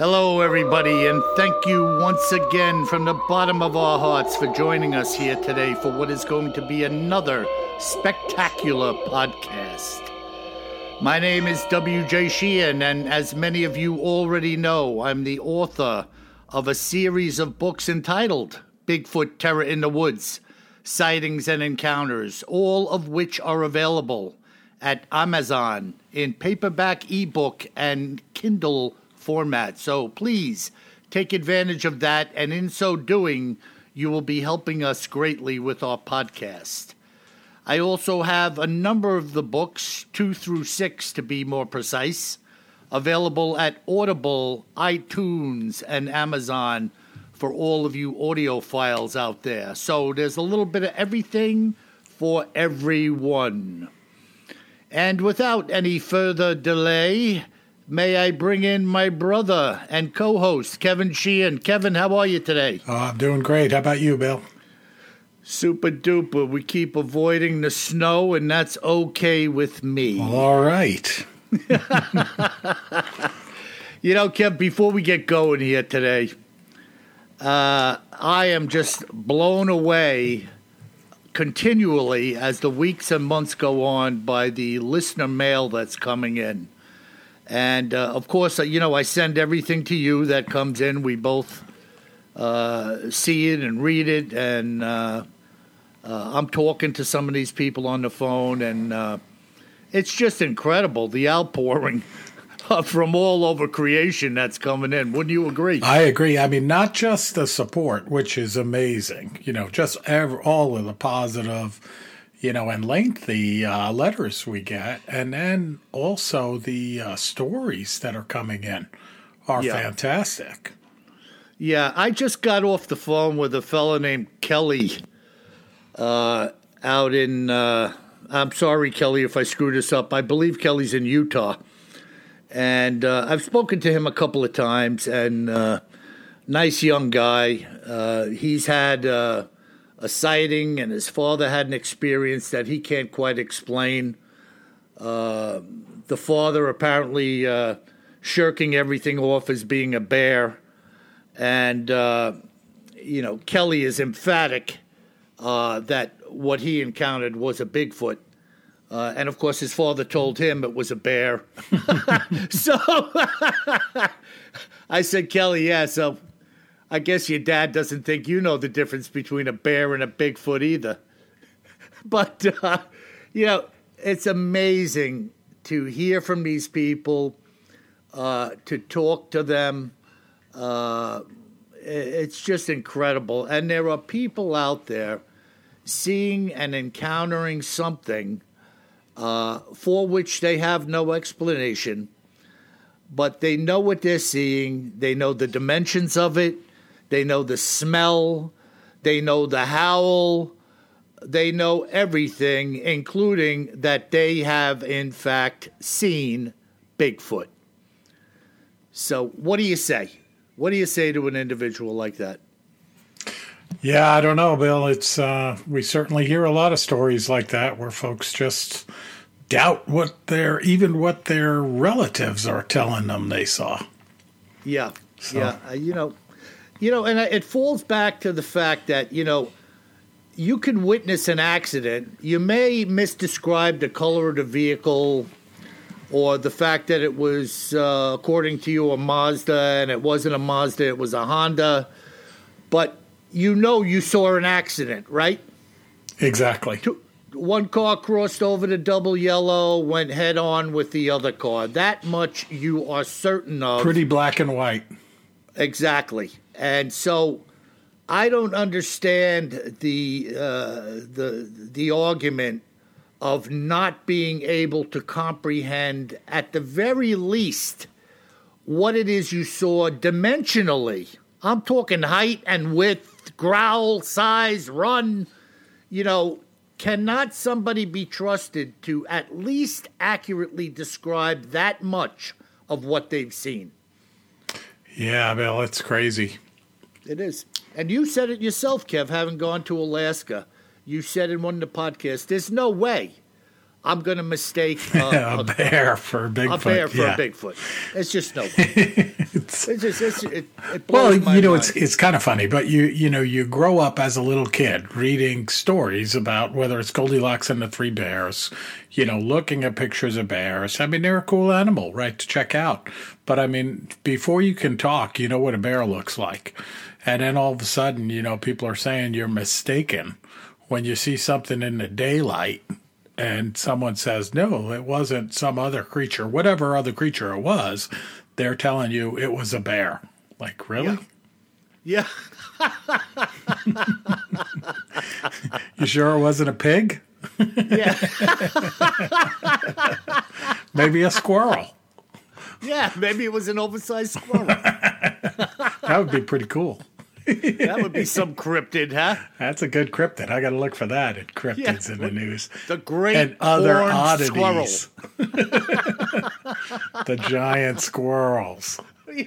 Hello, everybody, and thank you once again from the bottom of our hearts for joining us here today for what is going to be another spectacular podcast. My name is W.J. Sheehan, and as many of you already know, I'm the author of a series of books entitled Bigfoot Terror in the Woods Sightings and Encounters, all of which are available at Amazon in paperback, ebook, and Kindle format. So please take advantage of that, and in so doing, you will be helping us greatly with our podcast. I also have a number of the books, two through six to be more precise, available at Audible, iTunes, and Amazon for all of you audiophiles out there. So there's a little bit of everything for everyone. And without any further delay, may I bring in my brother and co host, Kevin Sheehan. Kevin, how are you today? Oh, I'm doing great. How about you, Bill? Super duper. We keep avoiding the snow, and that's okay with me. All right. You know, Kev, before we get going here today, uh, I am just blown away continually as the weeks and months go on by the listener mail that's coming in. And uh, of course, uh, you know, I send everything to you that comes in. We both uh, see it and read it. And uh, uh, I'm talking to some of these people on the phone, and uh, it's just incredible the outpouring from all over creation that's coming in. Wouldn't you agree? I agree. I mean, not just the support, which is amazing, you know, just ev- all of the positive, you know, and lengthy uh, letters we get. And then also the uh, stories that are coming in are Yeah. fantastic. Yeah, I just got off the phone with a fella named Kelly uh, out in. Uh, I'm sorry, Kelly, if I screw this up. I believe Kelly's in Utah. And uh, I've spoken to him a couple of times, and uh, nice young guy. Uh, he's had uh, a sighting, and his father had an experience that he can't quite explain. Uh, the father apparently uh, shirking everything off as being a bear and uh, you know Kelly is emphatic uh, that what he encountered was a Bigfoot, uh, and of course his father told him it was a bear. so I said, Kelly, yeah. So I guess your dad doesn't think you know the difference between a bear and a Bigfoot either. But uh, you know, it's amazing to hear from these people, uh, to talk to them uh, it's just incredible. And there are people out there seeing and encountering something uh, for which they have no explanation, but they know what they're seeing. They know the dimensions of it. They know the smell. They know the howl. They know everything, including that they have, in fact, seen Bigfoot. So, what do you say? What do you say to an individual like that? Yeah, I don't know, Bill. It's uh, we certainly hear a lot of stories like that where folks just doubt what their even what their relatives are telling them they saw. Yeah, So- yeah. Uh, you know, you know, and it falls back to the fact that you know you can witness an accident. You may misdescribe the color of the vehicle or the fact that it was, uh, according to you, a Mazda and it wasn't a Mazda, it was a Honda. But you know you saw an accident, right? Exactly. One car crossed over the double yellow, went head on with the other car. That much you are certain of. Pretty black and white. Exactly. And so I don't understand the uh, the the argument of not being able to comprehend at the very least what it is you saw dimensionally. I'm talking height and width, growl, size, run. You know, cannot somebody be trusted to at least accurately describe that much of what they've seen? Yeah, Bill, it's crazy. It is. And you said it yourself, Kev, having gone to Alaska. You said in one of the podcasts, there's no way I'm going to mistake uh, a, bear for a Bigfoot. A bear for yeah. a Bigfoot. It's just no it's, it's, just it's, it, it well, you know, mind. it's it's kind of funny, but you you know, you grow up as a little kid reading stories about whether it's Goldilocks and the Three Bears, you know, looking at pictures of bears. I mean, they're a cool animal, right, to check out. But I mean, before you can talk, you know what a bear looks like, and then all of a sudden, you know, people are saying you're mistaken when you see something in the daylight and someone says, no, it wasn't some other creature, whatever other creature it was, they're telling you it was a bear. Like, really? Yeah. you sure it wasn't a pig? yeah. Maybe a squirrel. Yeah, maybe it was an oversized squirrel. that would be pretty cool. That would be some cryptid, huh? That's a good cryptid. I got to look for that at cryptids Yeah. in the news. The great and other horned oddities. the giant squirrels.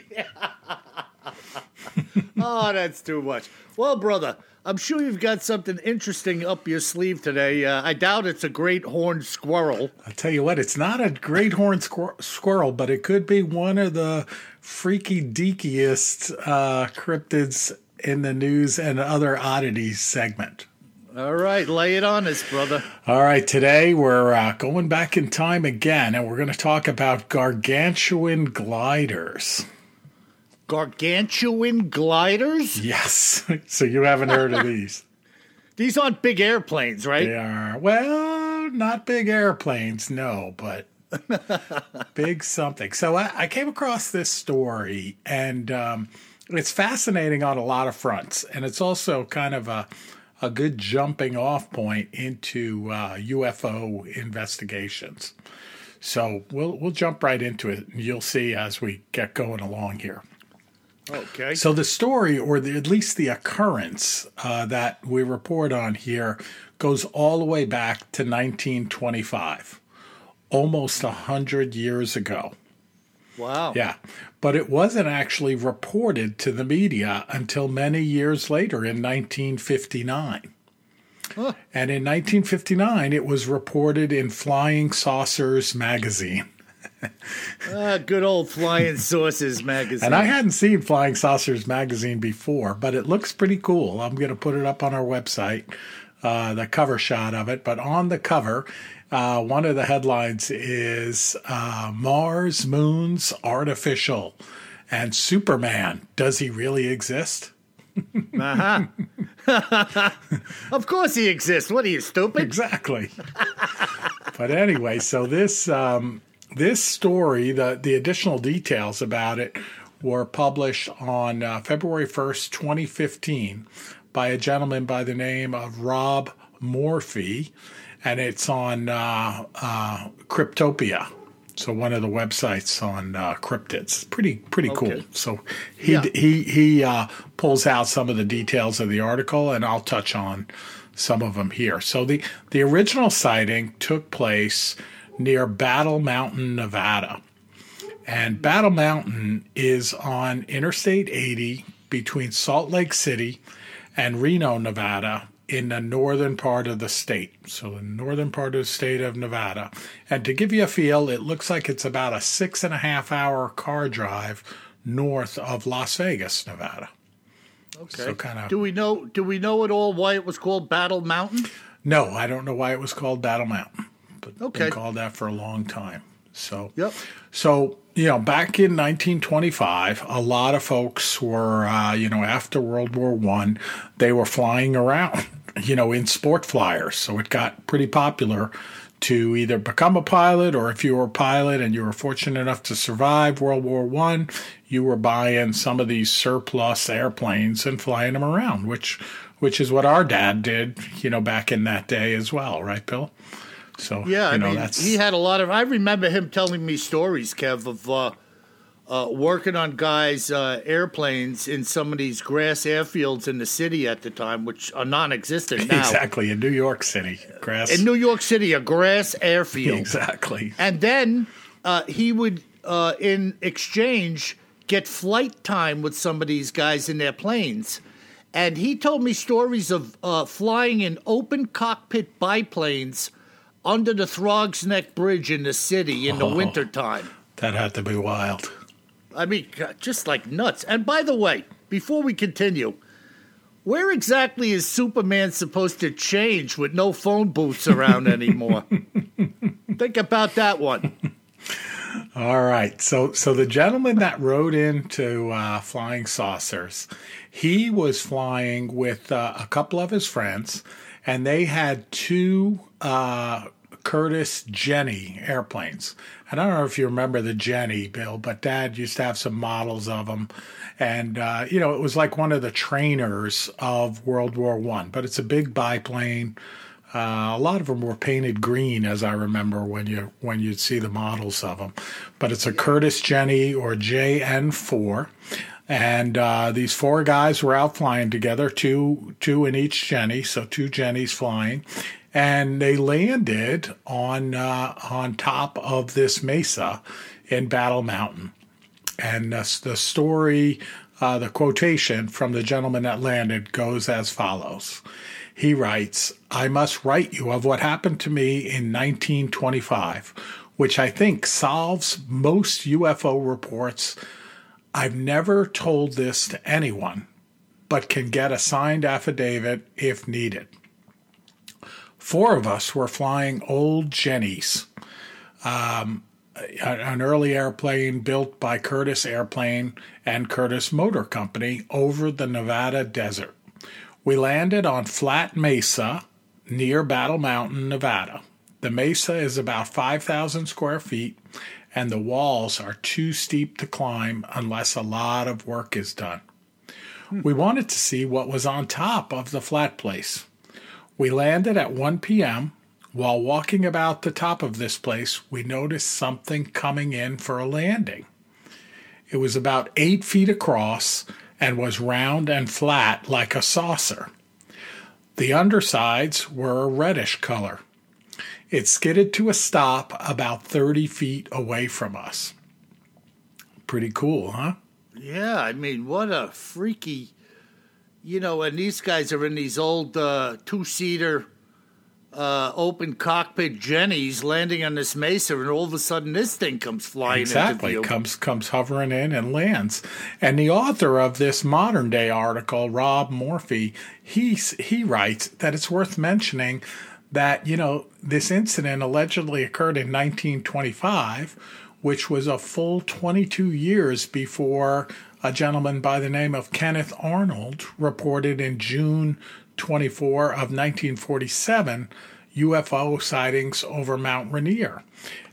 Oh, that's too much. Well, brother, I'm sure you've got something interesting up your sleeve today. Uh, I doubt it's a great horned squirrel. I'll tell you what, it's not a great horned squir- squirrel, but it could be one of the freaky deakiest uh, cryptids in the news and other oddities segment. All right, lay it on us, brother. All right, today we're uh, going back in time again, and we're going to talk about gargantuan gliders. Gargantuan gliders? Yes, so you haven't heard of these. These aren't big airplanes, right? They are, well, not big airplanes, no, but big something. So I, I came across this story, and um, it's fascinating on a lot of fronts. And it's also kind of a, a good jumping off point into uh, UFO investigations. So we'll we'll jump right into it. and You'll see as we get going along here. Okay. So the story, or the, at least the occurrence uh, that we report on here, goes all the way back to 1925, almost a hundred years ago. wow. Yeah, but it wasn't actually reported to the media until many years later in 1959. Huh. And in 1959, it was reported in Flying Saucers magazine. Ah, good old Flying Saucers magazine. And I hadn't seen Flying Saucers magazine before, but it looks pretty cool. I'm going to put it up on our website, uh, the cover shot of it. But on the cover, uh, one of the headlines is uh, Mars Moons Artificial and Superman. Does he really exist? Uh-huh. of course he exists. What are you, stupid? Exactly. but anyway, so this um, this story, the the additional details about it were published on uh, February first, twenty fifteen, by a gentleman by the name of Rob Morphy, and it's on uh, uh, Cryptopia. So one of the websites on uh, cryptids, pretty pretty cool. So he Yeah. he he uh, pulls out some of the details of the article, and I'll touch on some of them here. So the the original sighting took place near Battle Mountain, Nevada, and Battle Mountain is on Interstate 80 between Salt Lake City and Reno, Nevada, in the northern part of the state. So, the northern part of the state of Nevada. And to give you a feel, it looks like it's about a six and a half hour car drive north of Las Vegas, Nevada. Okay. So kinda- Do we know? Do we know at all why it was called Battle Mountain? No, I don't know why it was called Battle Mountain, but Okay. been called that for a long time. So, Yep. so you know, back in 1925, a lot of folks were, uh, you know, after World War One, they were flying around, you know, in sport flyers. So it got pretty popular to either become a pilot or if you were a pilot and you were fortunate enough to survive World War One, you were buying some of these surplus airplanes and flying them around, which which is what our dad did, you know, back in that day as well, right, Bill? So Yeah, you I mean, that's he had a lot of. I remember him telling me stories, Kev, of uh, uh, working on guys' uh, airplanes in some of these grass airfields in the city at the time, which are non-existent now. exactly in New York City, grass. In New York City, a grass airfield, exactly. and then uh, he would, uh, in exchange, get flight time with some of these guys in their planes. And he told me stories of uh, flying in open cockpit biplanes under the Throgs Neck Bridge in the city in the Oh. wintertime. That had to be wild. I mean, just like nuts. And by the way, before we continue, where exactly is Superman supposed to change with no phone booths around anymore? Think about that one. All right. So so the gentleman that rode into uh, flying saucers, he was flying with uh, a couple of his friends, and they had two uh, Curtiss Jenny airplanes. I don't know if you remember the Jenny, Bill, but Dad used to have some models of them, and uh, you know it was like one of the trainers of World War One. But it's a big biplane. Uh, a lot of them were painted green, as I remember when you when you'd see the models of them. But it's a Curtiss Jenny or JN4, and uh, these four guys were out flying together, two two in each Jenny, so two Jennies flying, and they landed on uh, on top of this mesa in Battle Mountain. And uh, the story, uh, the quotation from the gentleman that landed goes as follows. He writes, I must write you of what happened to me in 1925, which I think solves most UFO reports. I've never told this to anyone, but can get a signed affidavit if needed. Four of us were flying old Jennies um, an early airplane built by Curtiss Airplane and Curtiss Motor Company over the Nevada desert. We landed on Flat Mesa near Battle Mountain, Nevada. The mesa is about 5,000 square feet, and the walls are too steep to climb unless a lot of work is done. We wanted to see what was on top of the flat place. We landed at 1 p.m. While walking about the top of this place, we noticed something coming in for a landing. It was about eight feet across and was round and flat like a saucer. The undersides were a reddish color. It skidded to a stop about 30 feet away from us. Pretty cool, huh? Yeah, I mean, what a freaky, you know, and these guys are in these old uh, two seater uh, open cockpit Jennies landing on this mesa, and all of a sudden this thing comes flying exactly. comes comes hovering in and lands. And the author of this modern day article rob morphy he he writes that it's worth mentioning that you know this incident allegedly occurred in 1925 which was a full 22 years before a gentleman by the name of Kenneth Arnold reported in June 24 of 1947 UFO sightings over Mount Rainier.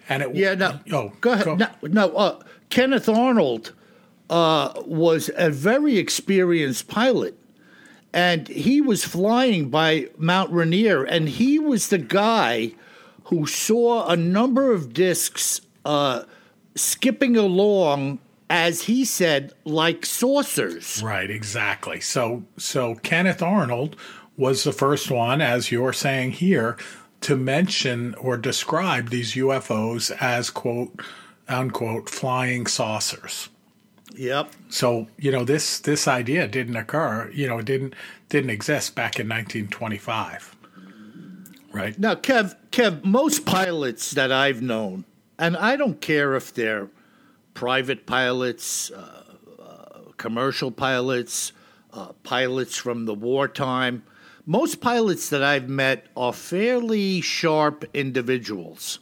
And it Yeah, no. Oh, go ahead. No, no uh, Kenneth Arnold uh, was a very experienced pilot, and he was flying by Mount Rainier, and he was the guy who saw a number of discs uh, skipping along, as he said, like saucers. Right, exactly. So so Kenneth Arnold was the first one, as you're saying here, to mention or describe these UFOs as quote unquote flying saucers. Yep. So, you know, this this idea didn't occur, you know, it didn't didn't exist back in 1925. Right? Now, Kev, Kev, most pilots that I've known, and I don't care if they're private pilots, uh, uh, commercial pilots, uh, pilots from the wartime, most pilots that I've met are fairly sharp individuals.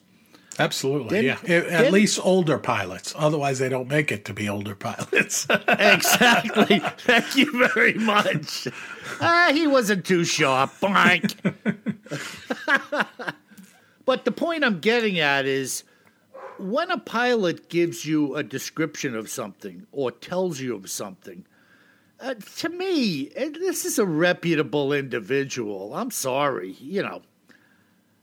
Absolutely, Didn't- yeah. At- At didn't- least older pilots. Otherwise, they don't make it to be older pilots. Exactly. Thank you very much. Ah, he wasn't too sharp. Boink. but the point I'm getting at is when a pilot gives you a description of something or tells you of something, uh, to me, this is a reputable individual. I'm sorry. You know,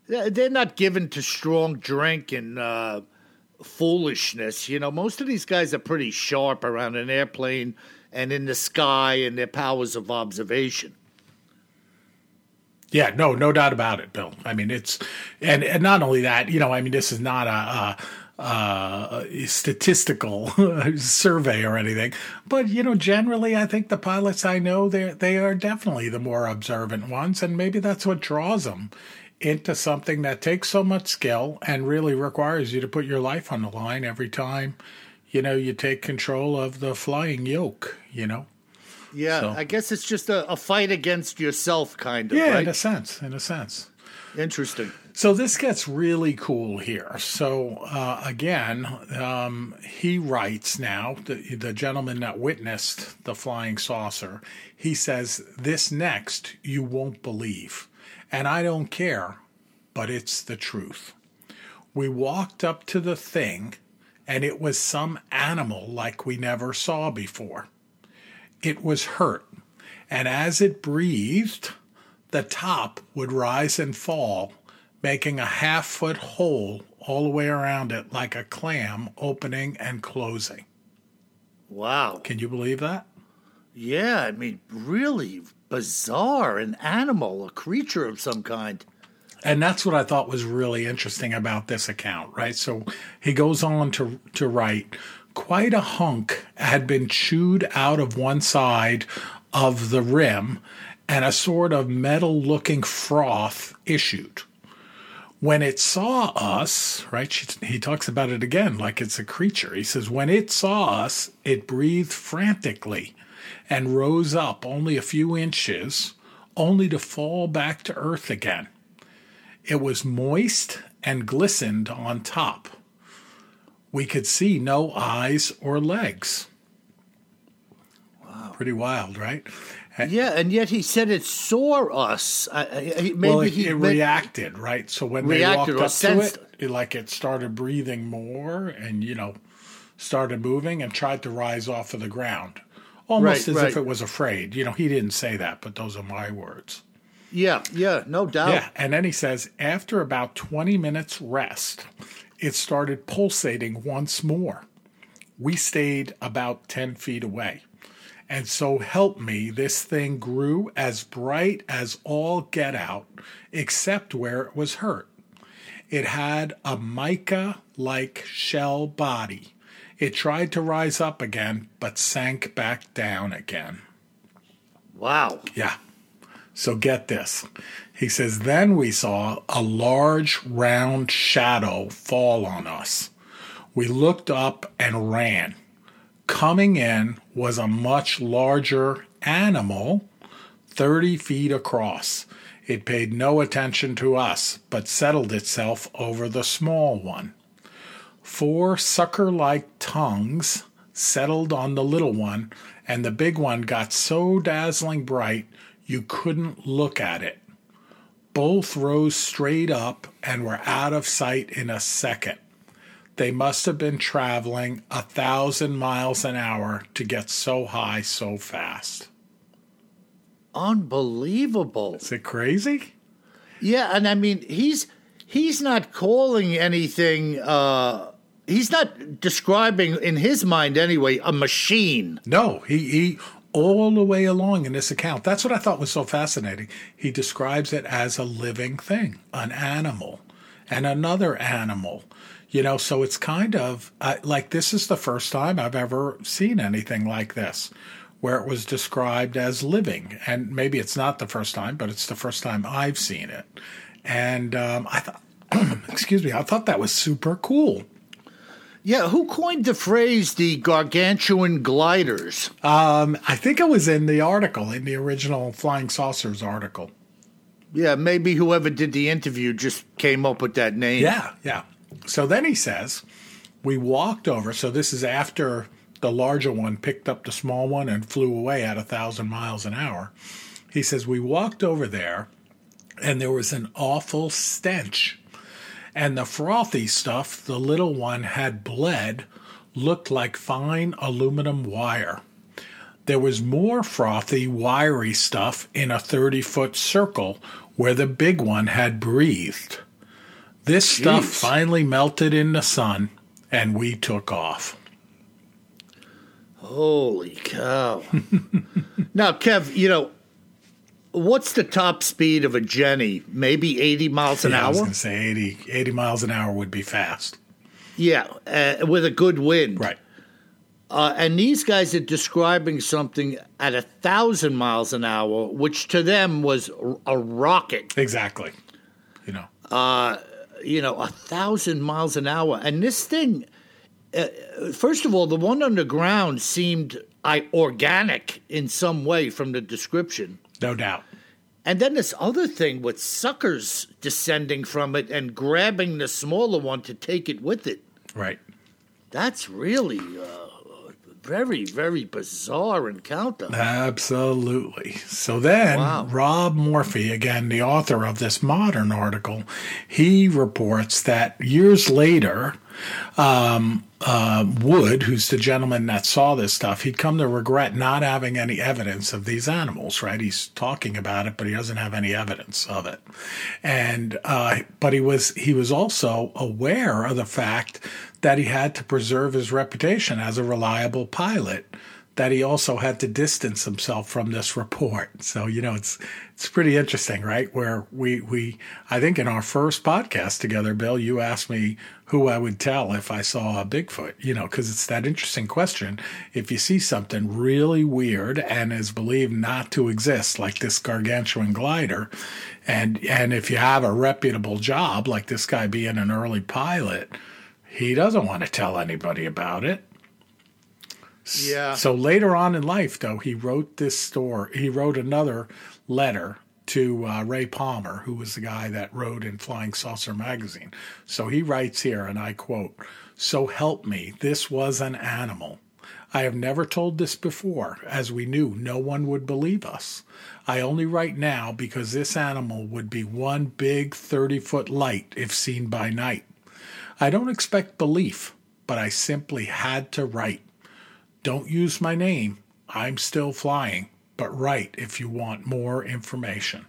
They're they're not given to strong drink and uh, foolishness. You know, most of these guys are pretty sharp around an airplane and in the sky and their powers of observation. Yeah, no, no doubt about it, Bill. I mean, it's and and not only that, you know, I mean, this is not a, a statistical survey or anything, but you know, generally, I think the pilots I know they they are definitely the more observant ones, and maybe that's what draws them into something that takes so much skill and really requires you to put your life on the line every time, you know, you take control of the flying yoke. You know. Yeah, So- I guess it's just a, a fight against yourself, kind of. Yeah, right? in a sense, in a sense. Interesting. So this gets really cool here. So uh, again, um, he writes now, the, the gentleman that witnessed the flying saucer, he says, This next you won't believe. And I don't care, but it's the truth. We walked up to the thing, and it was some animal like we never saw before. It was hurt, and as it breathed, the top would rise and fall, making a half foot hole all the way around it like a clam opening and closing. Wow. Can you believe that? Yeah, I mean, really bizarre. An animal, a creature of some kind. And that's what I thought was really interesting about this account, right? So he goes on to to write quite a hunk had been chewed out of one side of the rim and a sort of metal looking froth issued. When it saw us, right? she- He talks about it again like it's a creature. He says, when it saw us, it breathed frantically and rose up only a few inches, only to fall back to earth again. It was moist and glistened on top. We could see no eyes or legs. Wow. Pretty wild, right? Yeah, and yet he said it saw us. I, I, I- maybe well, it, he it meant- reacted, right? So when they walked up to it, it, like it started breathing more and, you know, started moving and tried to rise off of the ground. Almost Right, as right. if it was afraid. You know, he didn't say that, but those are my words. Yeah, yeah, no doubt. Yeah. And then he says, after about 20 minutes rest, it started pulsating once more. We stayed about 10 feet away. And so help me, this thing grew as bright as all get out, except where it was hurt. It had a mica like shell body. It tried to rise up again, but sank back down again. Wow. Yeah. So get this. He says, Then we saw a large round shadow fall on us. We looked up and ran. Coming in was a much larger animal, 30 feet across. It paid no attention to us, but settled itself over the small one. Four sucker like tongues settled on the little one, and the big one got so dazzling bright you couldn't look at it. Both rose straight up and were out of sight in a second. They must have been traveling a thousand miles an hour to get so high so fast. Unbelievable. Is it crazy? Yeah, and I mean he's he's not calling anything uh he's not describing in his mind anyway a machine. No, he, he all the way along in this account. That's what I thought was so fascinating. He describes it as a living thing, an animal, and another animal. You know, so it's kind of uh, like this is the first time I've ever seen anything like this, where it was described as living. And maybe it's not the first time, but it's the first time I've seen it. And um, I thought, excuse me, I thought that was super cool. Yeah, who coined the phrase the gargantuan gliders? Um, I think it was in the article, in the original Flying Saucers article. Yeah, maybe whoever did the interview just came up with that name. Yeah, yeah. So then he says, we walked over. So this is after the larger one picked up the small one and flew away at a thousand miles an hour. He says, we walked over there and there was an awful stench. And the frothy stuff, the little one had bled, looked like fine aluminum wire. There was more frothy, wiry stuff in a 30 foot circle where the big one had breathed. This stuff finally melted in the sun and we took off. Holy cow. now, Kev, you know, what's the top speed of a Jenny? Maybe 80 miles an Yeah, I was hour? going to say 80, 80 miles an hour would be fast. Yeah, uh, with a good wind. Right. Uh, and these guys are describing something at a thousand miles an hour, which to them was a rocket. Exactly. You know. You know, a thousand miles an hour. And this thing, uh, first of all, the one on the ground seemed I, organic in some way from the description. No doubt. And then this other thing with suckers descending from it and grabbing the smaller one to take it with it. Right. That's really uh, very, very bizarre encounter. Absolutely. So then, Wow. Rob Morphy, again, the author of this modern article, he reports that years later, um, uh, Wood, who's the gentleman that saw this stuff, he'd come to regret not having any evidence of these animals. Right? He's talking about it, but he doesn't have any evidence of it. And uh, but he was he was also aware of the fact that he had to preserve his reputation as a reliable pilot that he also had to distance himself from this report. So, you know, it's it's pretty interesting, right? Where we we I think in our first podcast together, Bill, you asked me who I would tell if I saw a Bigfoot, you know, because it's that interesting question. If you see something really weird and is believed not to exist, like this gargantuan glider, and and if you have a reputable job, like this guy being an early pilot, he doesn't want to tell anybody about it. Yeah. So later on in life, though, he wrote this story. He wrote another letter to uh, Ray Palmer, who was the guy that wrote in Flying Saucer magazine. So he writes here, and I quote: "So help me, this was an animal." I have never told this before, as we knew no one would believe us. I only write now because this animal would be one big 30 foot light if seen by night. I don't expect belief, but I simply had to write. Don't use my name. I'm still flying, but write if you want more information.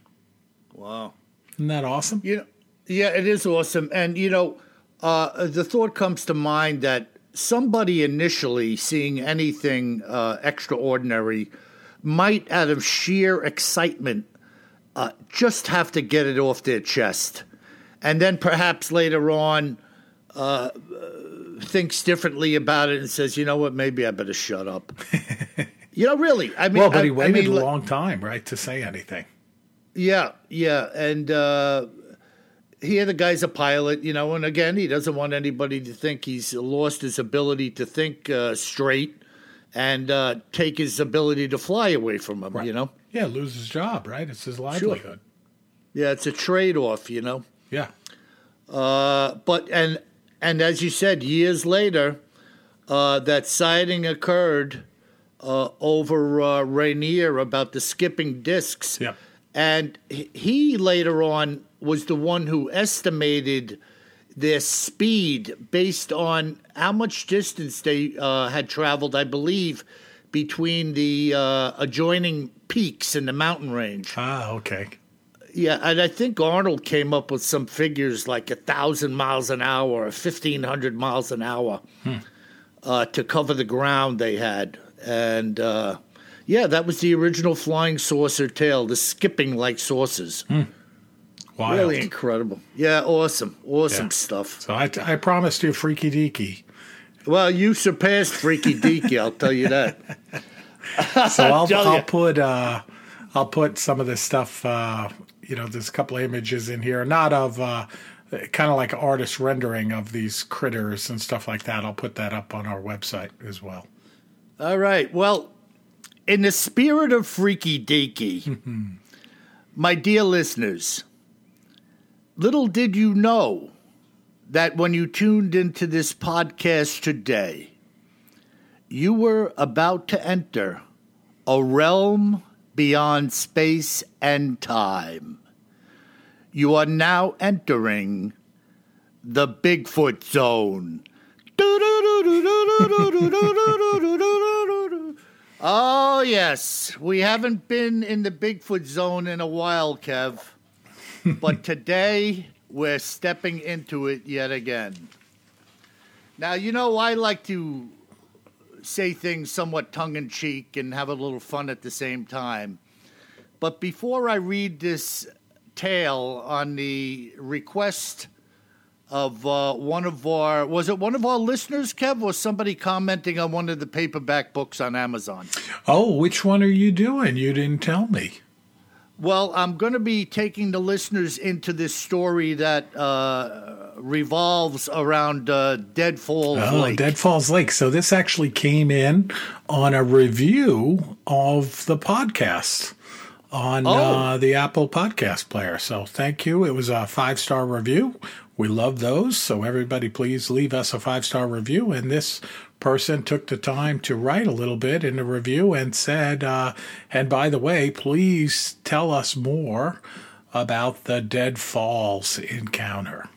Wow. Isn't that awesome? You know, yeah, it is awesome. And, you know, uh, the thought comes to mind that somebody initially seeing anything uh, extraordinary might, out of sheer excitement, uh, just have to get it off their chest. And then perhaps later on, uh, thinks differently about it and says, you know what, maybe I better shut up. you know, really. I mean, Well, but he I- I waited mean, a long time, right, to say anything. Yeah, yeah, and uh, here the guy's a pilot, you know, and again, he doesn't want anybody to think he's lost his ability to think uh, straight and uh, take his ability to fly away from him. You know, Yeah, lose his job, right? It's his livelihood. yeah, it's a trade off. You know, Yeah. uh, but and and as you said, years later, uh, that sighting occurred uh, over uh, Rainier about the skipping discs. Yeah. And he- he later on was the one who estimated their speed based on how much distance they uh, had traveled, I believe, between the uh, adjoining peaks in the mountain range. Ah, okay. Yeah, and I think Arnold came up with some figures like a thousand miles an hour, or fifteen hundred miles an hour, uh, to cover the ground they had, and uh, yeah, that was the original flying saucer tail, the skipping like saucers. Wild. Really incredible. Yeah, awesome, awesome Yeah. stuff. So I, I promised you Freaky Deaky. Well, you surpassed Freaky Deaky, I'll tell you that. So I'll, I'll put uh, I'll put some of this stuff. Uh, you know, there's a couple of images in here, not of uh, kind of like artist rendering of these critters and stuff like that. I'll put that up on our website as well. All right. Well, in the spirit of freaky deaky, my dear listeners, little did you know that when you tuned into this podcast today, you were about to enter a realm beyond space and time. You are now entering the Bigfoot Zone. Oh, yes. We haven't been in the Bigfoot Zone in a while, Kev. but today we're stepping into it yet again. Now, you know, I like to say things somewhat tongue in cheek and have a little fun at the same time. But before I read this tale on the request of uh, one of our was it one of our listeners, Kev, or somebody commenting on one of the paperback books on Amazon? Oh, which one are you doing? You didn't tell me. Well, I'm going to be taking the listeners into this story that uh, revolves around uh, Dead Falls oh, Lake. Dead Falls Lake. So this actually came in on a review of the podcast on Oh. uh, the Apple Podcast Player. So thank you. It was a five star review. We love those. So everybody, please leave us a five star review. And this person took the time to write a little bit in the review and said, uh, and by the way, please tell us more about the Dead Falls encounter.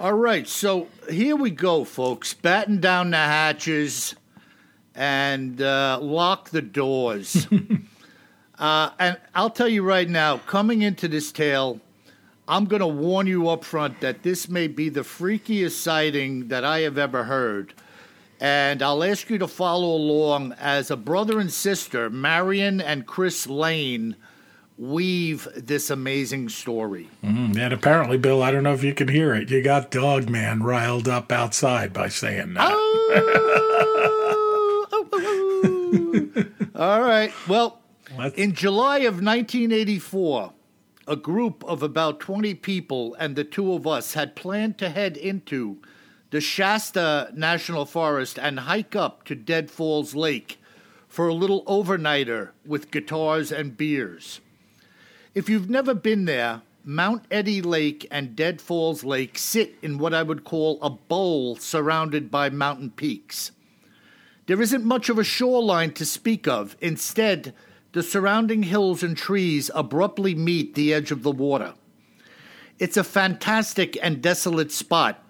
All right, so here we go, folks. Batten down the hatches and uh, lock the doors. uh, and I'll tell you right now, coming into this tale, I'm going to warn you up front that this may be the freakiest sighting that I have ever heard. And I'll ask you to follow along as a brother and sister, Marion and Chris Lane, weave this amazing story. Mm, and apparently, Bill, I don't know if you can hear it. You got Dog Man riled up outside by saying that. All right. Well, in July of 1984, a group of about 20 people and the two of us had planned to head into the Shasta National Forest and hike up to Dead Falls Lake for a little overnighter with guitars and beers. If you've never been there, Mount Eddy Lake and Dead Falls Lake sit in what I would call a bowl surrounded by mountain peaks. There isn't much of a shoreline to speak of. Instead, the surrounding hills and trees abruptly meet the edge of the water. It's a fantastic and desolate spot,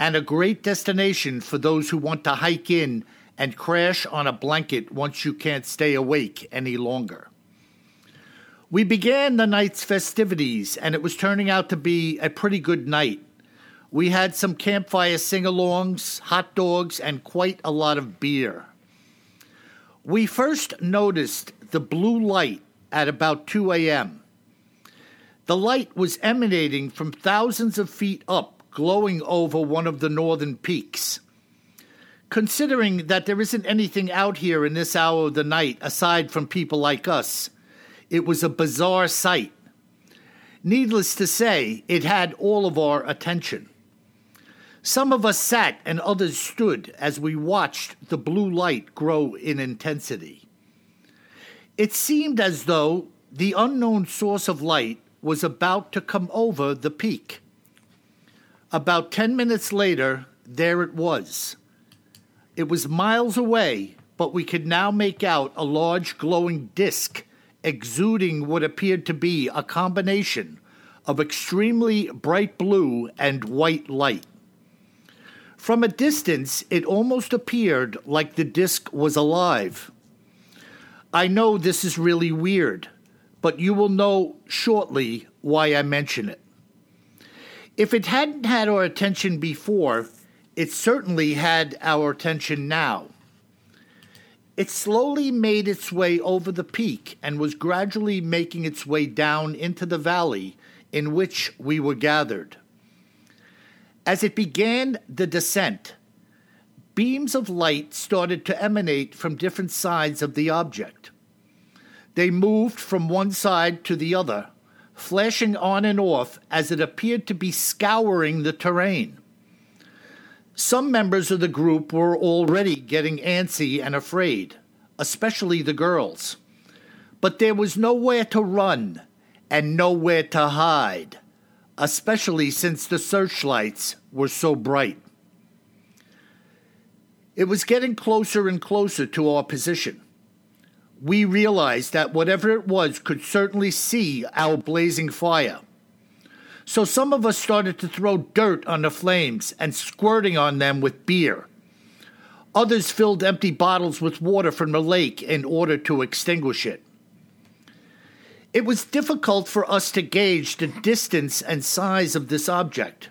and a great destination for those who want to hike in and crash on a blanket once you can't stay awake any longer. We began the night's festivities, and it was turning out to be a pretty good night. We had some campfire sing alongs, hot dogs, and quite a lot of beer. We first noticed the blue light at about 2 a.m. The light was emanating from thousands of feet up, glowing over one of the northern peaks. Considering that there isn't anything out here in this hour of the night aside from people like us, it was a bizarre sight. Needless to say, it had all of our attention. Some of us sat and others stood as we watched the blue light grow in intensity. It seemed as though the unknown source of light was about to come over the peak. About 10 minutes later, there it was. It was miles away, but we could now make out a large glowing disk exuding what appeared to be a combination of extremely bright blue and white light. From a distance, it almost appeared like the disk was alive. I know this is really weird, but you will know shortly why I mention it. If it hadn't had our attention before, it certainly had our attention now. It slowly made its way over the peak and was gradually making its way down into the valley in which we were gathered. As it began the descent, beams of light started to emanate from different sides of the object. They moved from one side to the other, flashing on and off as it appeared to be scouring the terrain. Some members of the group were already getting antsy and afraid, especially the girls. But there was nowhere to run and nowhere to hide. especially since the searchlights were so bright. It was getting closer and closer to our position. We realized that whatever it was could certainly see our blazing fire. So some of us started to throw dirt on the flames and squirting on them with beer. Others filled empty bottles with water from the lake in order to extinguish it. It was difficult for us to gauge the distance and size of this object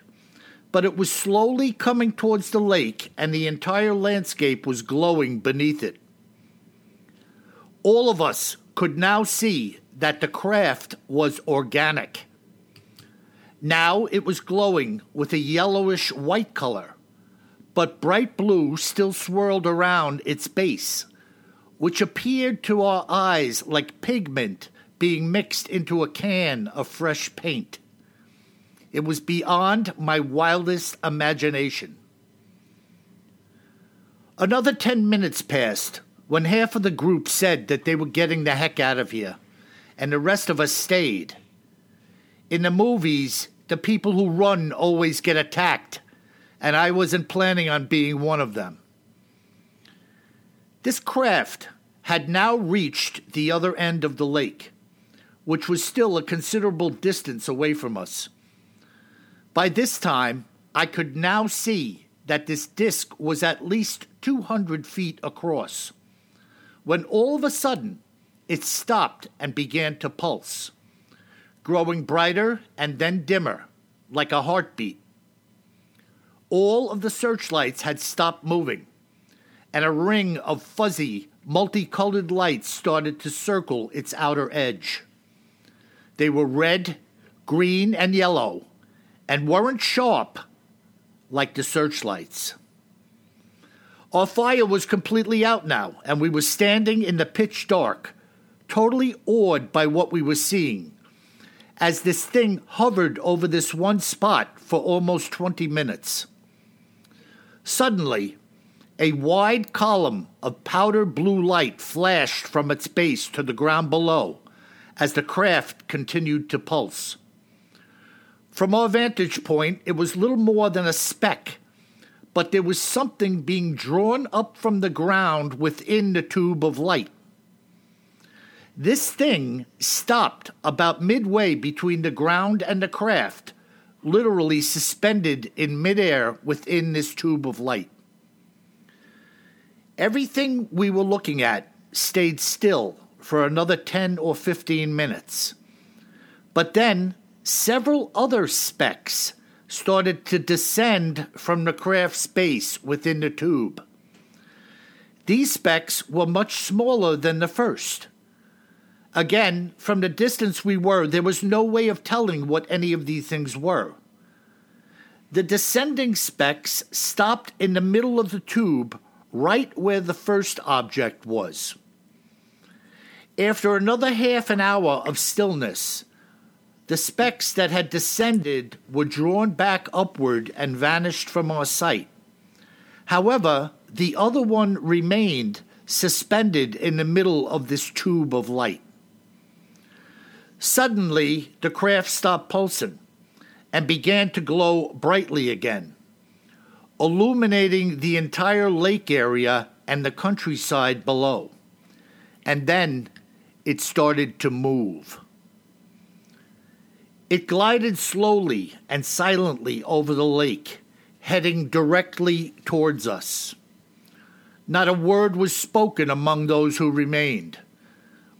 but it was slowly coming towards the lake, and the entire landscape was glowing beneath it. All of us could now see that the craft was organic. Now it was glowing with a yellowish white color, but bright blue still swirled around its base, which appeared to our eyes like pigment being mixed into a can of fresh paint. It was beyond my wildest imagination. Another 10 minutes passed when half of the group said that they were getting the heck out of here, and the rest of us stayed. In the movies, the people who run always get attacked, and I wasn't planning on being one of them. This craft had now reached the other end of the lake, which was still a considerable distance away from us. By this time, I could now see that this disk was at least 200 feet across, when all of a sudden it stopped and began to pulse, growing brighter and then dimmer, like a heartbeat. All of the searchlights had stopped moving, and a ring of fuzzy, multicolored lights started to circle its outer edge. They were red, green, and yellow and weren't sharp like the searchlights. Our fire was completely out now, and we were standing in the pitch dark, totally awed by what we were seeing, as this thing hovered over this one spot for almost 20 minutes. Suddenly, a wide column of powder blue light flashed from its base to the ground below as the craft continued to pulse. From our vantage point, it was little more than a speck, but there was something being drawn up from the ground within the tube of light. This thing stopped about midway between the ground and the craft, literally suspended in midair within this tube of light. Everything we were looking at stayed still for another 10 or 15 minutes. But then several other specks started to descend from the craft space within the tube. These specks were much smaller than the first. Again, from the distance we were, there was no way of telling what any of these things were. The descending specks stopped in the middle of the tube, right where the first object was. After another half an hour of stillness, the specks that had descended were drawn back upward and vanished from our sight. However, the other one remained suspended in the middle of this tube of light. Suddenly, the craft stopped pulsing and began to glow brightly again, illuminating the entire lake area and the countryside below. And then it started to move. It glided slowly and silently over the lake, heading directly towards us. Not a word was spoken among those who remained.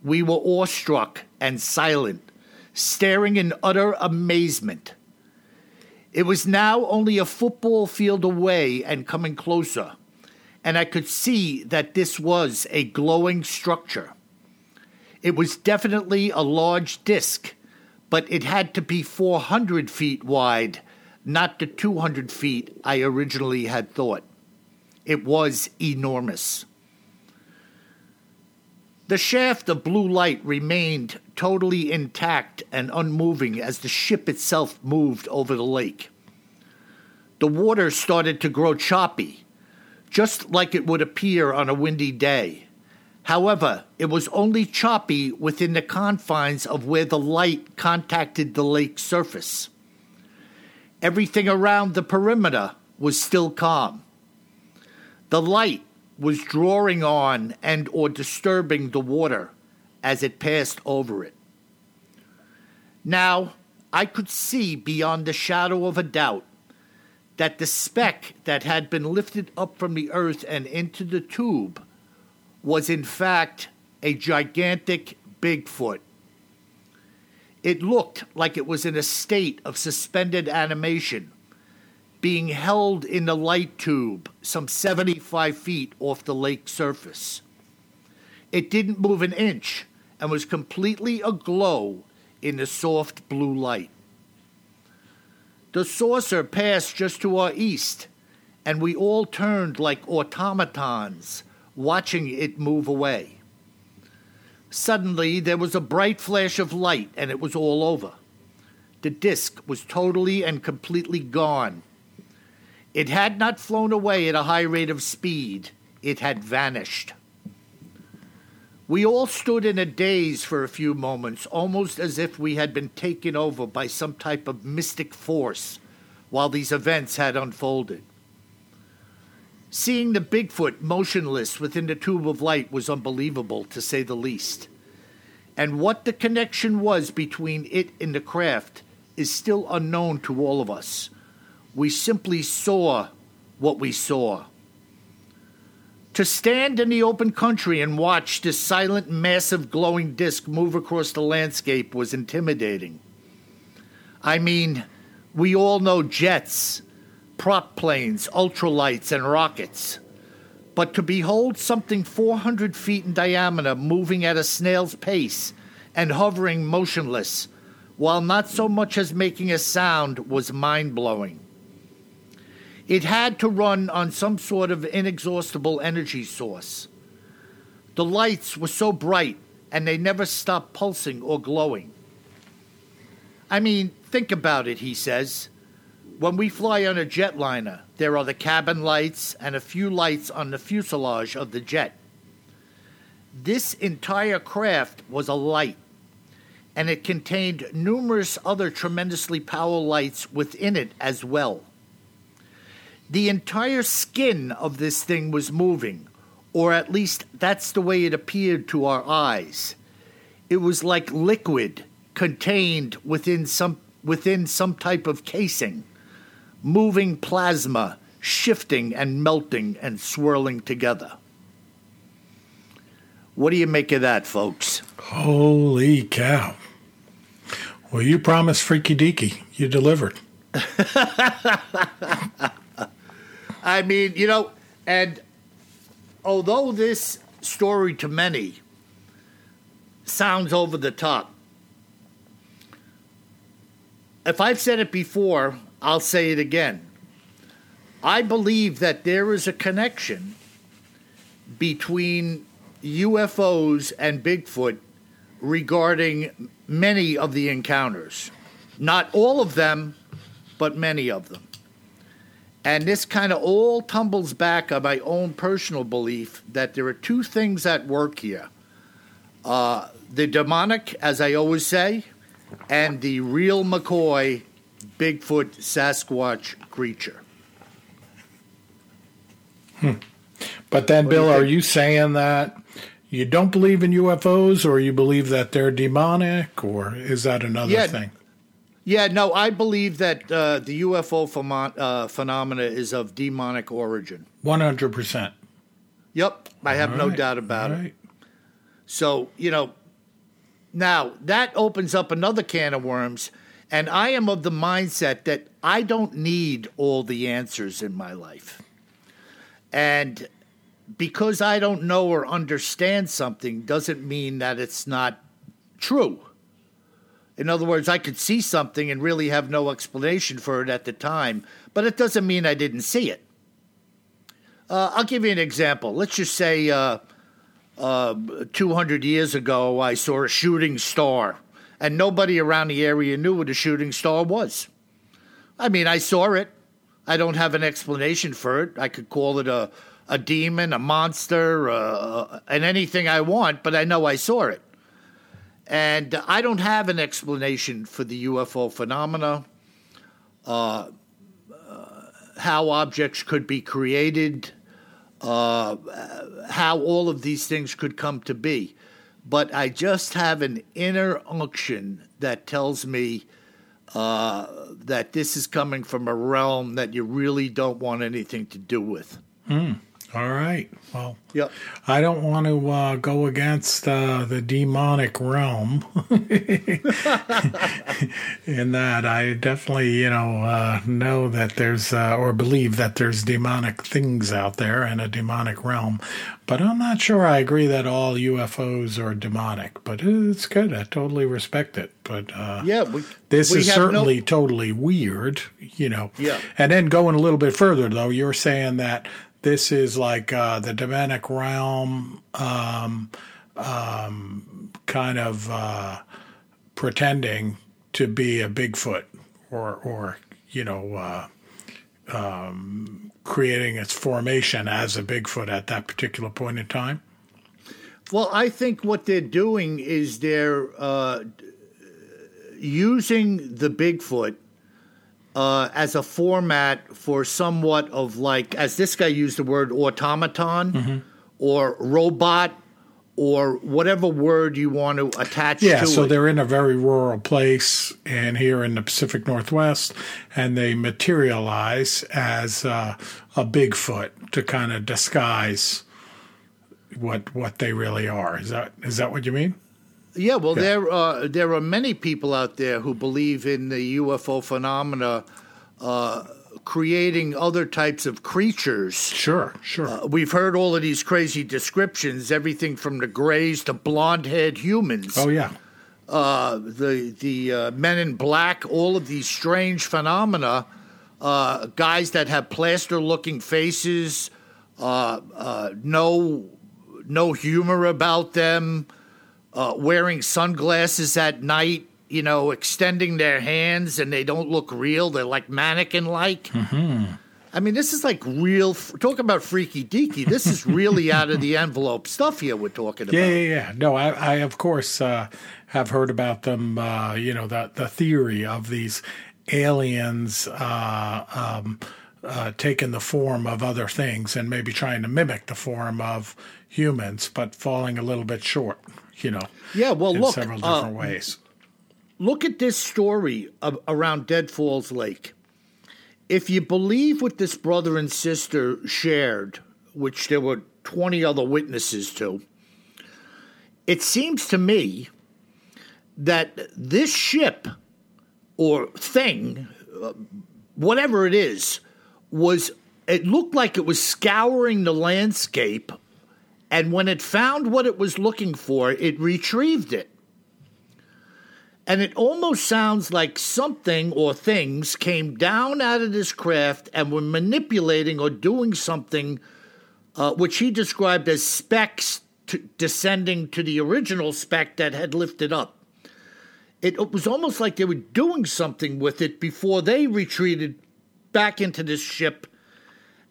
We were awestruck and silent, staring in utter amazement. It was now only a football field away and coming closer, and I could see that this was a glowing structure. It was definitely a large disk but it had to be 400 feet wide, not the 200 feet I originally had thought. It was enormous. The shaft of blue light remained totally intact and unmoving as the ship itself moved over the lake. The water started to grow choppy, just like it would appear on a windy day. However, it was only choppy within the confines of where the light contacted the lake surface. Everything around the perimeter was still calm. The light was drawing on and or disturbing the water as it passed over it. Now, I could see beyond the shadow of a doubt that the speck that had been lifted up from the earth and into the tube was in fact a gigantic Bigfoot. It looked like it was in a state of suspended animation, being held in the light tube some 75 feet off the lake surface. It didn't move an inch and was completely aglow in the soft blue light. The saucer passed just to our east, and we all turned like automatons, watching it move away. Suddenly, there was a bright flash of light, and it was all over. The disk was totally and completely gone. It had not flown away at a high rate of speed, it had vanished. We all stood in a daze for a few moments, almost as if we had been taken over by some type of mystic force while these events had unfolded. Seeing the Bigfoot motionless within the tube of light was unbelievable, to say the least. And what the connection was between it and the craft is still unknown to all of us. We simply saw what we saw. To stand in the open country and watch this silent, massive, glowing disk move across the landscape was intimidating. I mean, we all know jets, prop planes, ultralights, and rockets. But to behold something 400 feet in diameter moving at a snail's pace and hovering motionless, while not so much as making a sound, was mind blowing. It had to run on some sort of inexhaustible energy source. The lights were so bright and they never stopped pulsing or glowing. I mean, think about it, he says. When we fly on a jetliner, there are the cabin lights and a few lights on the fuselage of the jet. This entire craft was a light, and it contained numerous other tremendously powerful lights within it as well. The entire skin of this thing was moving, or at least that's the way it appeared to our eyes. It was like liquid contained within some within some type of casing, moving plasma, shifting and melting and swirling together. What do you make of that, folks? Holy cow. Well, you promised Freaky Deaky. You delivered. I mean, you know, and although this story to many sounds over the top, if I've said it before, I'll say it again. I believe that there is a connection between UFOs and Bigfoot regarding many of the encounters. Not all of them, but many of them. And this kind of all tumbles back on my own personal belief that there are two things at work here uh, the demonic, as I always say, and the real McCoy Bigfoot Sasquatch creature. Hmm. But then, Bill, you are you saying that you don't believe in UFOs or you believe that they're demonic, or is that another yeah, thing? Yeah, no, I believe that uh, the UFO uh, phenomena is of demonic origin. 100%. Yep, I have no doubt about right. it. So, you know, now that opens up another can of worms, and I am of the mindset that I don't need all the answers in my life. And because I don't know or understand something doesn't mean that it's not true. In other words, I could see something and really have no explanation for it at the time, but it doesn't mean I didn't see it. Uh, I'll give you an example. Let's just say uh, uh, 200 years ago, I saw a shooting star, and nobody around the area knew what a shooting star was. I mean, I saw it. I don't have an explanation for it. I could call it a, a demon, a monster, uh, and anything I want, but I know I saw it. And I don't have an explanation for the UFO phenomena. uh, how objects could be created, uh, how all of these things could come to be. But I just have an inner unction that tells me uh, that this is coming from a realm that you really don't want anything to do with. All right. Well, Yep. I don't want to uh, go against uh, the demonic realm. In that, I definitely, you know, uh, know that there's uh, or believe that there's demonic things out there and a demonic realm, but I'm not sure I agree that all UFOs are demonic. But it's good. I totally respect it. But uh, Yeah, we, this we is have no- certainly totally weird, you know. Yeah. And then going a little bit further, though, you're saying that this is like uh, the demonic realm, um, um, kind of uh, pretending to be a Bigfoot, or or you know, uh, um, creating its formation as a Bigfoot at that particular point in time. Well, I think what they're doing is they're uh, using the Bigfoot uh, as a format for somewhat of like, as this guy used the word automaton Mm-hmm. or robot or whatever word you want to attach Yeah, to so it. they're in a very rural place and here in the Pacific Northwest, and they materialize as uh, a Bigfoot to kind of disguise what what they really are. Is that is that what you mean? Yeah, well, there uh, there are many people out there who believe in the UFO phenomena, uh, creating other types of creatures. Sure, sure. Uh, we've heard all of these crazy descriptions, everything from the grays to blonde-haired humans. oh yeah, uh, the the uh, Men in Black, all of these strange phenomena. Uh, guys that have plaster-looking faces, uh, uh, no no humor about them, uh, wearing sunglasses at night. You know, extending their hands and they don't look real. They're like mannequin-like. I mean, this is like real. Talk about freaky deaky. This is really out of the envelope stuff here. We're talking about. yeah, yeah, yeah. No, I, I of course uh, have heard about them. Uh, you know, the the theory of these aliens. Uh, um, uh, taking the form of other things and maybe trying to mimic the form of humans, but falling a little bit short, you know. Yeah, well, in look, several uh, different ways. look at this story of, around Dead Falls Lake. If you believe what this brother and sister shared, which there were 20 other witnesses to, it seems to me that this ship or thing, uh, whatever it is, was it looked like it was scouring the landscape and when it found what it was looking for, it retrieved it. And it almost sounds like something or things came down out of this craft and were manipulating or doing something uh, which he described as specks to, descending to the original speck that had lifted up. It, it was almost like they were doing something with it before they retreated back into this ship.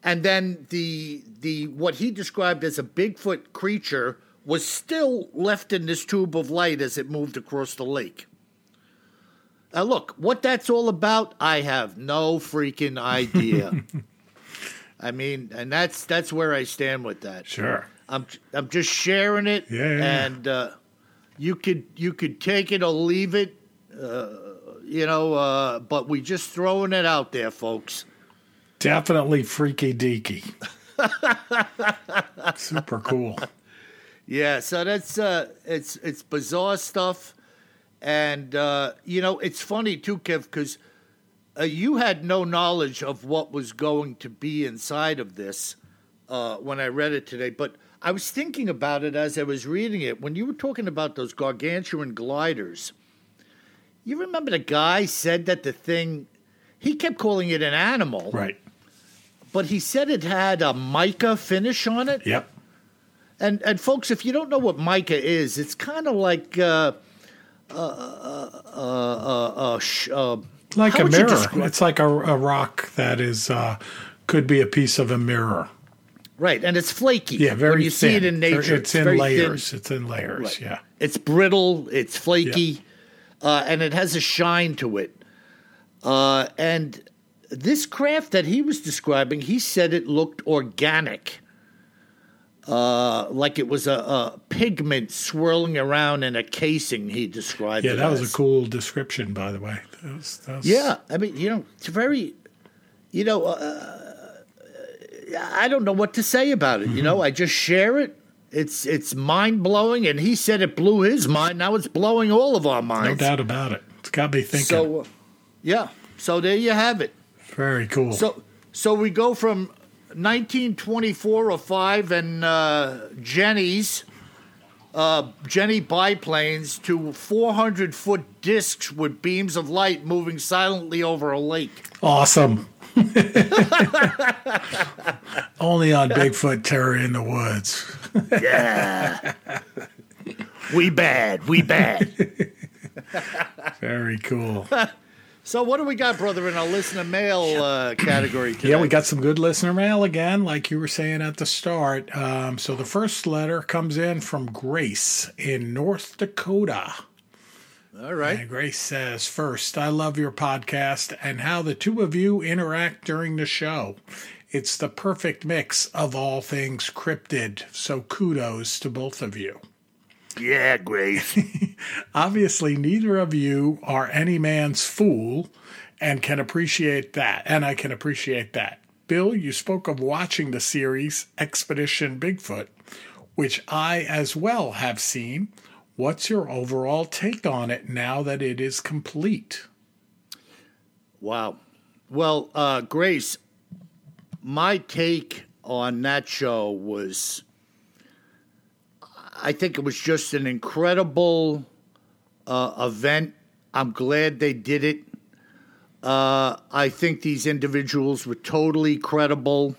And then the the what he described as a Bigfoot creature was still left in this tube of light as it moved across the lake. Now, look, what that's all about, I have no freaking idea. I mean, and that's that's where I stand with that. Sure. I'm I'm just sharing it, Yeah, yeah, and uh, you could you could take it or leave it, uh, you know. Uh, but we're just throwing it out there, folks. Definitely freaky deaky. Super cool. Yeah, so that's uh, it's it's bizarre stuff, and uh, you know it's funny too, Kev, because uh, you had no knowledge of what was going to be inside of this uh, when I read it today, but I was thinking about it as I was reading it when you were talking about those gargantuan gliders. You remember the guy said that the thing, he kept calling it an animal, Right. But he said it had a mica finish on it. Yep. And and folks, if you don't know what mica is, it's kind of like uh, uh, uh, uh, uh, sh- uh, Like a mirror. describe- It's like a, a rock that is uh, could be a piece of a mirror. right? And it's flaky. Yeah, very when you thin. see it in nature. It's, in layers. Thin. It's in layers. Right. Yeah. It's brittle. It's flaky, uh, and it has a shine to it. Uh, and this craft that he was describing, he said it looked organic. Uh, like it was a, a, pigment swirling around in a casing. He described. Yeah, that as. was a cool description, by the way. That was, that was... Yeah, I mean, you know, it's very, you know, uh, I don't know what to say about it. Mm-hmm. You know, I just share it. It's it's mind blowing, and he said it blew his mind. Now it's blowing all of our minds. No doubt about it. It's got me thinking. So, uh, yeah. So there you have it. Very cool. So so we go from 1924 or five and uh, Jenny's uh, Jenny biplanes to 400 foot discs with beams of light moving silently over a lake. Awesome. Only on Bigfoot Terror in the Woods. yeah. We bad. We bad. Very cool. So what do we got, brother, in our listener mail uh, category today? Yeah, we got some good listener mail again, like you were saying at the start. Um, so the first letter comes in from Grace in North Dakota. All right. And Grace says, First, I love your podcast and how the two of you interact during the show. It's the perfect mix of all things cryptid, so kudos to both of you. Yeah, Grace. Obviously, neither of you are any man's fool and can appreciate that. And I can appreciate that. Bill, you spoke of watching the series Expedition Bigfoot, which I as well have seen. What's your overall take on it now that it is complete? Wow. Well, uh, Grace, my take on that show was I think it was just an incredible uh, event. I'm glad they did it. Uh, I think these individuals were totally credible.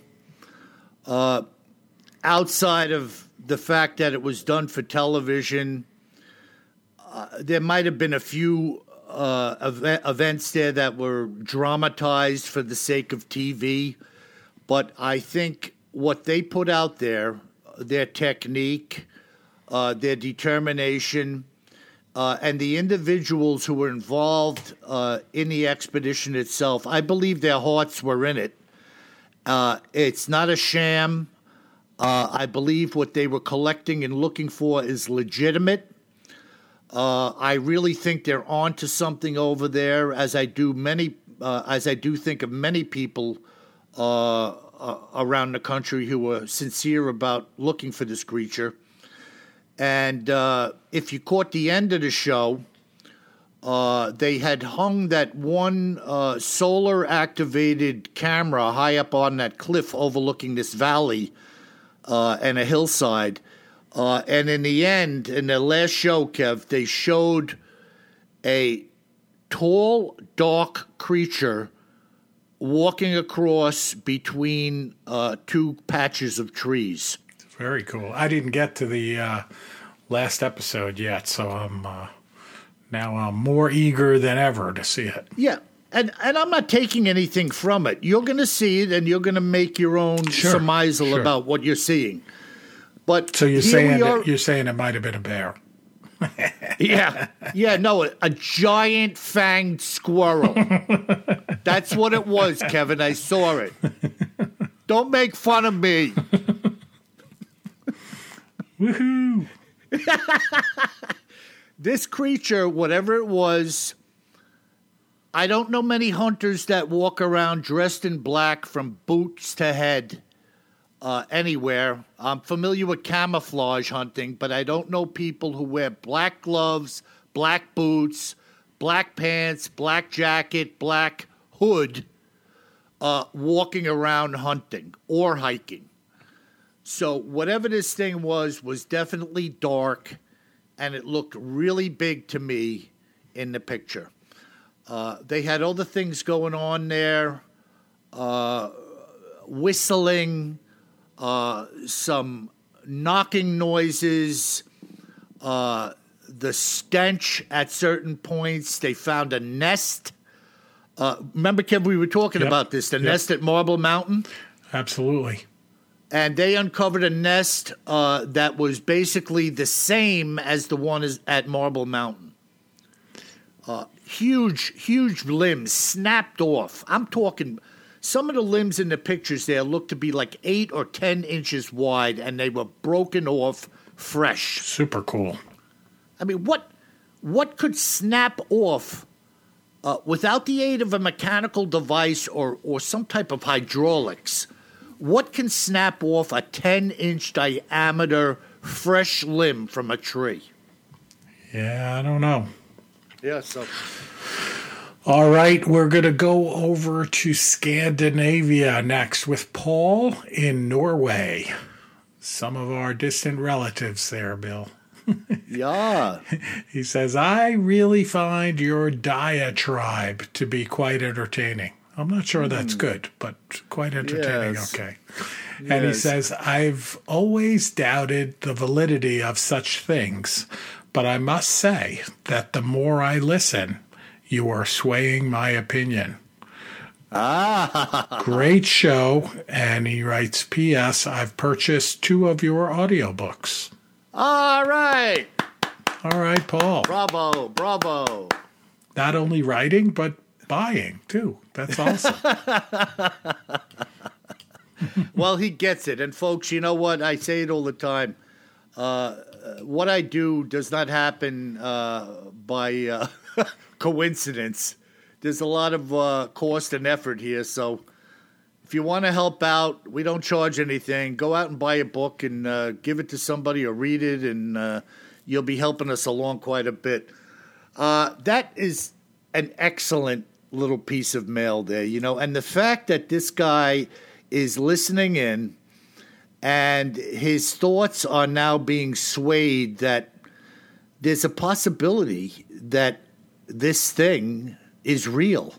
Uh, outside of the fact that it was done for television, uh, there might have been a few uh, ev- events there that were dramatized for the sake of TV. But I think what they put out there, their technique, uh, their determination, uh, and the individuals who were involved uh, in the expedition itself. I believe their hearts were in it. Uh, it's not a sham. Uh, I believe what they were collecting and looking for is legitimate. Uh, I really think they're onto something over there, as I do many, as I do think of many people around the country who are sincere about looking for this creature. And uh, if you caught the end of the show, uh, they had hung that one uh, solar activated camera high up on that cliff overlooking this valley uh, and a hillside. Uh, and in the end, in the last show, Kev, they showed a tall, dark creature walking across between uh, two patches of trees. Very cool. I didn't get to the uh, last episode yet, so I'm uh, now I'm more eager than ever to see it. Yeah. And, and I'm not taking anything from it. You're going to see it, and you're going to make your own sure, surmisal sure. about what you're seeing. But so you're saying that, you're saying it might have been a bear. yeah, yeah, no, a, a giant fanged squirrel. That's what it was, Kevin. I saw it. Don't make fun of me. Woohoo! this creature, whatever it was, I don't know many hunters that walk around dressed in black from boots to head uh, anywhere. I'm familiar with camouflage hunting, but I don't know people who wear black gloves, black boots, black pants, black jacket, black hood, uh, walking around hunting or hiking. So whatever this thing was was definitely dark, and it looked really big to me in the picture. Uh, they had other things going on there, uh, whistling, uh, some knocking noises, uh, the stench at certain points. They found a nest. Uh, remember, Kev, we were talking yep. about this the yep. nest at Marble Mountain? Absolutely and they uncovered a nest uh, that was basically the same as the one at Marble Mountain. uh, huge, huge limbs snapped off. I'm talking. Some of the limbs in the pictures there look to be like eight or ten inches wide, and they were broken off fresh. Super cool. I mean, what what could snap off uh, without the aid of a mechanical device or or some type of hydraulics? What can snap off a ten inch diameter fresh limb from a tree? Yeah, I don't know. Yeah, so All right, we're going to go over to Scandinavia next with Paul in Norway. Some of our distant relatives there, Bill. yeah. He says, I really find your diatribe to be quite entertaining. I'm not sure that's good, but quite entertaining, Yes. okay. And he says, I've always doubted the validity of such things, but I must say that the more I listen, you are swaying my opinion. Ah, Great show. And he writes, P.S. I've purchased two of your audiobooks. all right. All right, Paul. Bravo, bravo. Not only writing, but buying too. That's awesome. Well, he gets it. And folks, you know what? I say it all the time. Uh, what I do does not happen uh, by uh, coincidence. There's a lot of uh, cost and effort here. So if you want to help out, we don't charge anything. Go out and buy a book and uh, give it to somebody or read it, and uh, you'll be helping us along quite a bit. Uh, that is an excellent little piece of mail there, you know, and the fact that this guy is listening in and his thoughts are now being swayed that there's a possibility that this thing is real.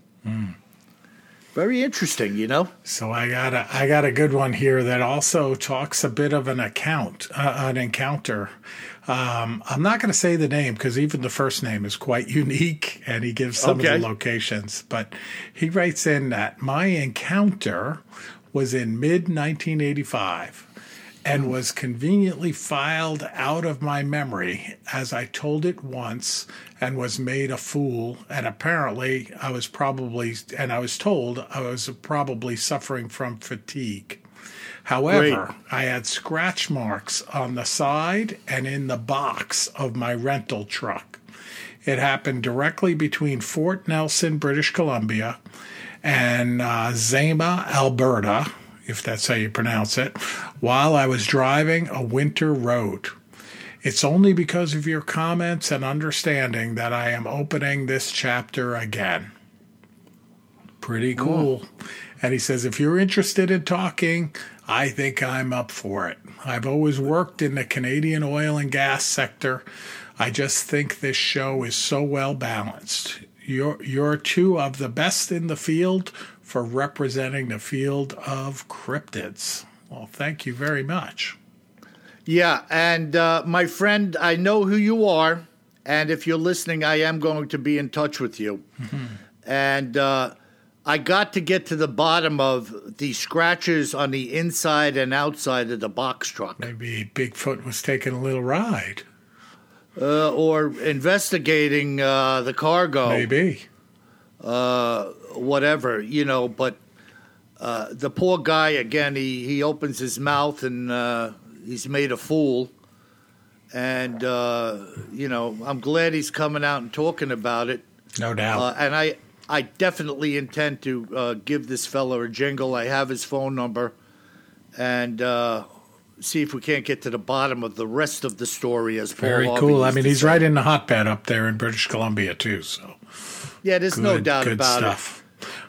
Very interesting, you know. so I got a I got a good one here that also talks a bit of an account, uh, an encounter. Um, I'm not going to say the name because even the first name is quite unique, and he gives some Okay. of the locations. But he writes in that my encounter was in mid 1985 and was conveniently filed out of my memory as I told it once and was made a fool. And apparently, I was probably, and I was told I was probably suffering from fatigue. However, I had scratch marks on the side and in the box of my rental truck. It happened directly between Fort Nelson, British Columbia, and uh, Zama, Alberta, if that's how you pronounce it, while I was driving a winter road. It's only because of your comments and understanding that I am opening this chapter again. Pretty cool. And he says, if you're interested in talking, I think I'm up for it. I've always worked in the Canadian oil and gas sector. I just think this show is so well balanced. You're, you're two of the best in the field for representing the field of cryptids. Well, thank you very much. Yeah, and uh, my friend, I know who you are, and if you're listening, I am going to be in touch with you. And uh, I got to get to the bottom of the scratches on the inside and outside of the box truck, Maybe Bigfoot was taking a little ride. uh, or investigating uh, the cargo. Maybe. uh, whatever, you know. But uh, the poor guy again, he he opens his mouth and uh, he's made a fool. And uh, you know, I'm glad he's coming out and talking about it. No doubt. Uh, and I I definitely intend to uh, give this fella a jingle. I have his phone number, and. Uh, See if we can't get to the bottom of the rest of the story as Paul Very Harvey cool. I mean, he's say. right in the hotbed up there in British Columbia, too. So Yeah, there's good, no doubt about it. stuff.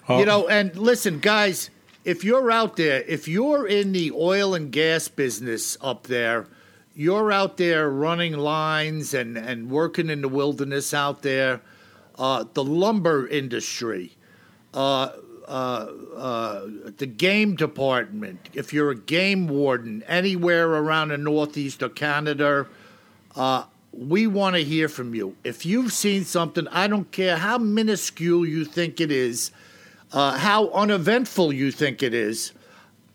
Oh, You know, and listen, guys, if you're out there, if you're in the oil and gas business up there, you're out there running lines and, and working in the wilderness out there, uh, the lumber industry, uh, uh, uh, the game department, if you're a game warden anywhere around the Northeast or Canada, we want to hear from you. If you've seen something, I don't care how minuscule you think it is, how uneventful you think it is,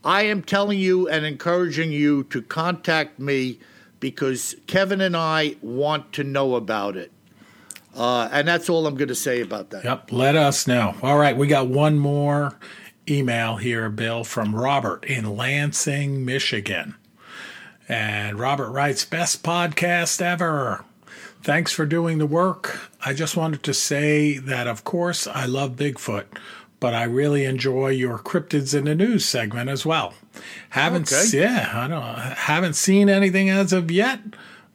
I am telling you and encouraging you to contact me because Kevin and I want to know about it. Uh, and that's all I'm going to say about that. Yep. Let us know. All right. We got one more email here, Bill, from Robert in Lansing, Michigan. And Robert writes, Best podcast ever. Thanks for doing the work. I just wanted to say that, of course, I love Bigfoot, but I really enjoy your cryptids in the news segment as well. Haven't Okay. yeah, I don't haven't seen anything as of yet,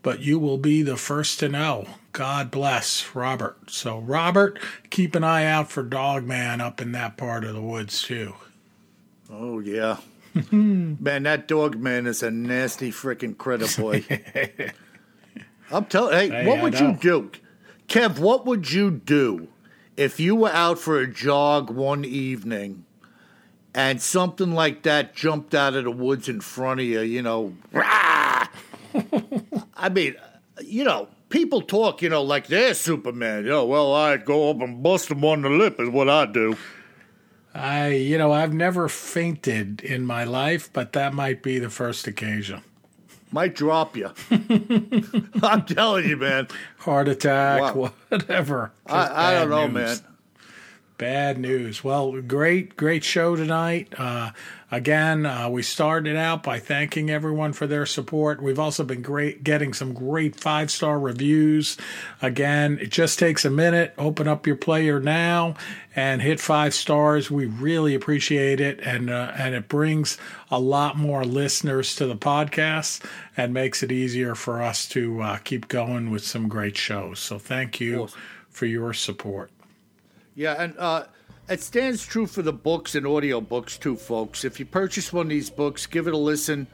but you will be the first to know. God bless Robert. So Robert, keep an eye out for Dogman up in that part of the woods too. Oh yeah, man, that dog man is a nasty freaking critter, boy. I'm telling. Hey, Hey, what I would know. you do, Kev? What would you do if you were out for a jog one evening and something like that jumped out of the woods in front of you? You know! I mean, you know. People talk, you know, like they're Superman. You know, well, I'd go up and bust them on the lip, is what I'd do. I you know, I've never fainted in my life, but that might be the first occasion. Might drop you. I'm telling you, man. Heart attack, Wow. whatever. Just I, I don't know, news. man. Bad news. Well, great, great show tonight. Uh, again, uh, we started out by thanking everyone for their support. We've also been great, getting some great five star reviews. Again, it just takes a minute. Open up your player now and hit five stars. We really appreciate it, and uh, and it brings a lot more listeners to the podcast and makes it easier for us to uh, keep going with some great shows. So thank you Awesome. for your support. Yeah, and uh, it stands true for the books and audio books too, folks. If you purchase one of these books, give it a listen.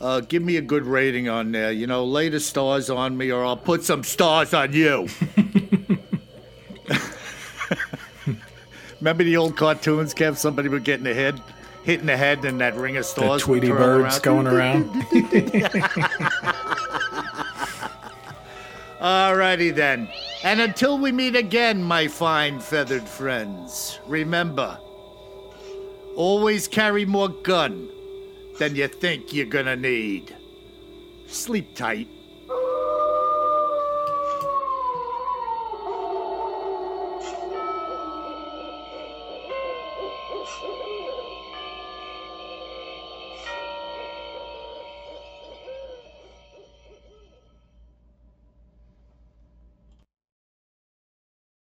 Uh, give me a good rating on there. You know, lay the stars on me, or I'll put some stars on you. Remember the old cartoons, Kev? Somebody would get in the head, hit in the head, and that ring of The stars. would Tweety birds around. going around. Alrighty then. And until we meet again, my fine feathered friends, remember always carry more gun than you think you're gonna need. Sleep tight.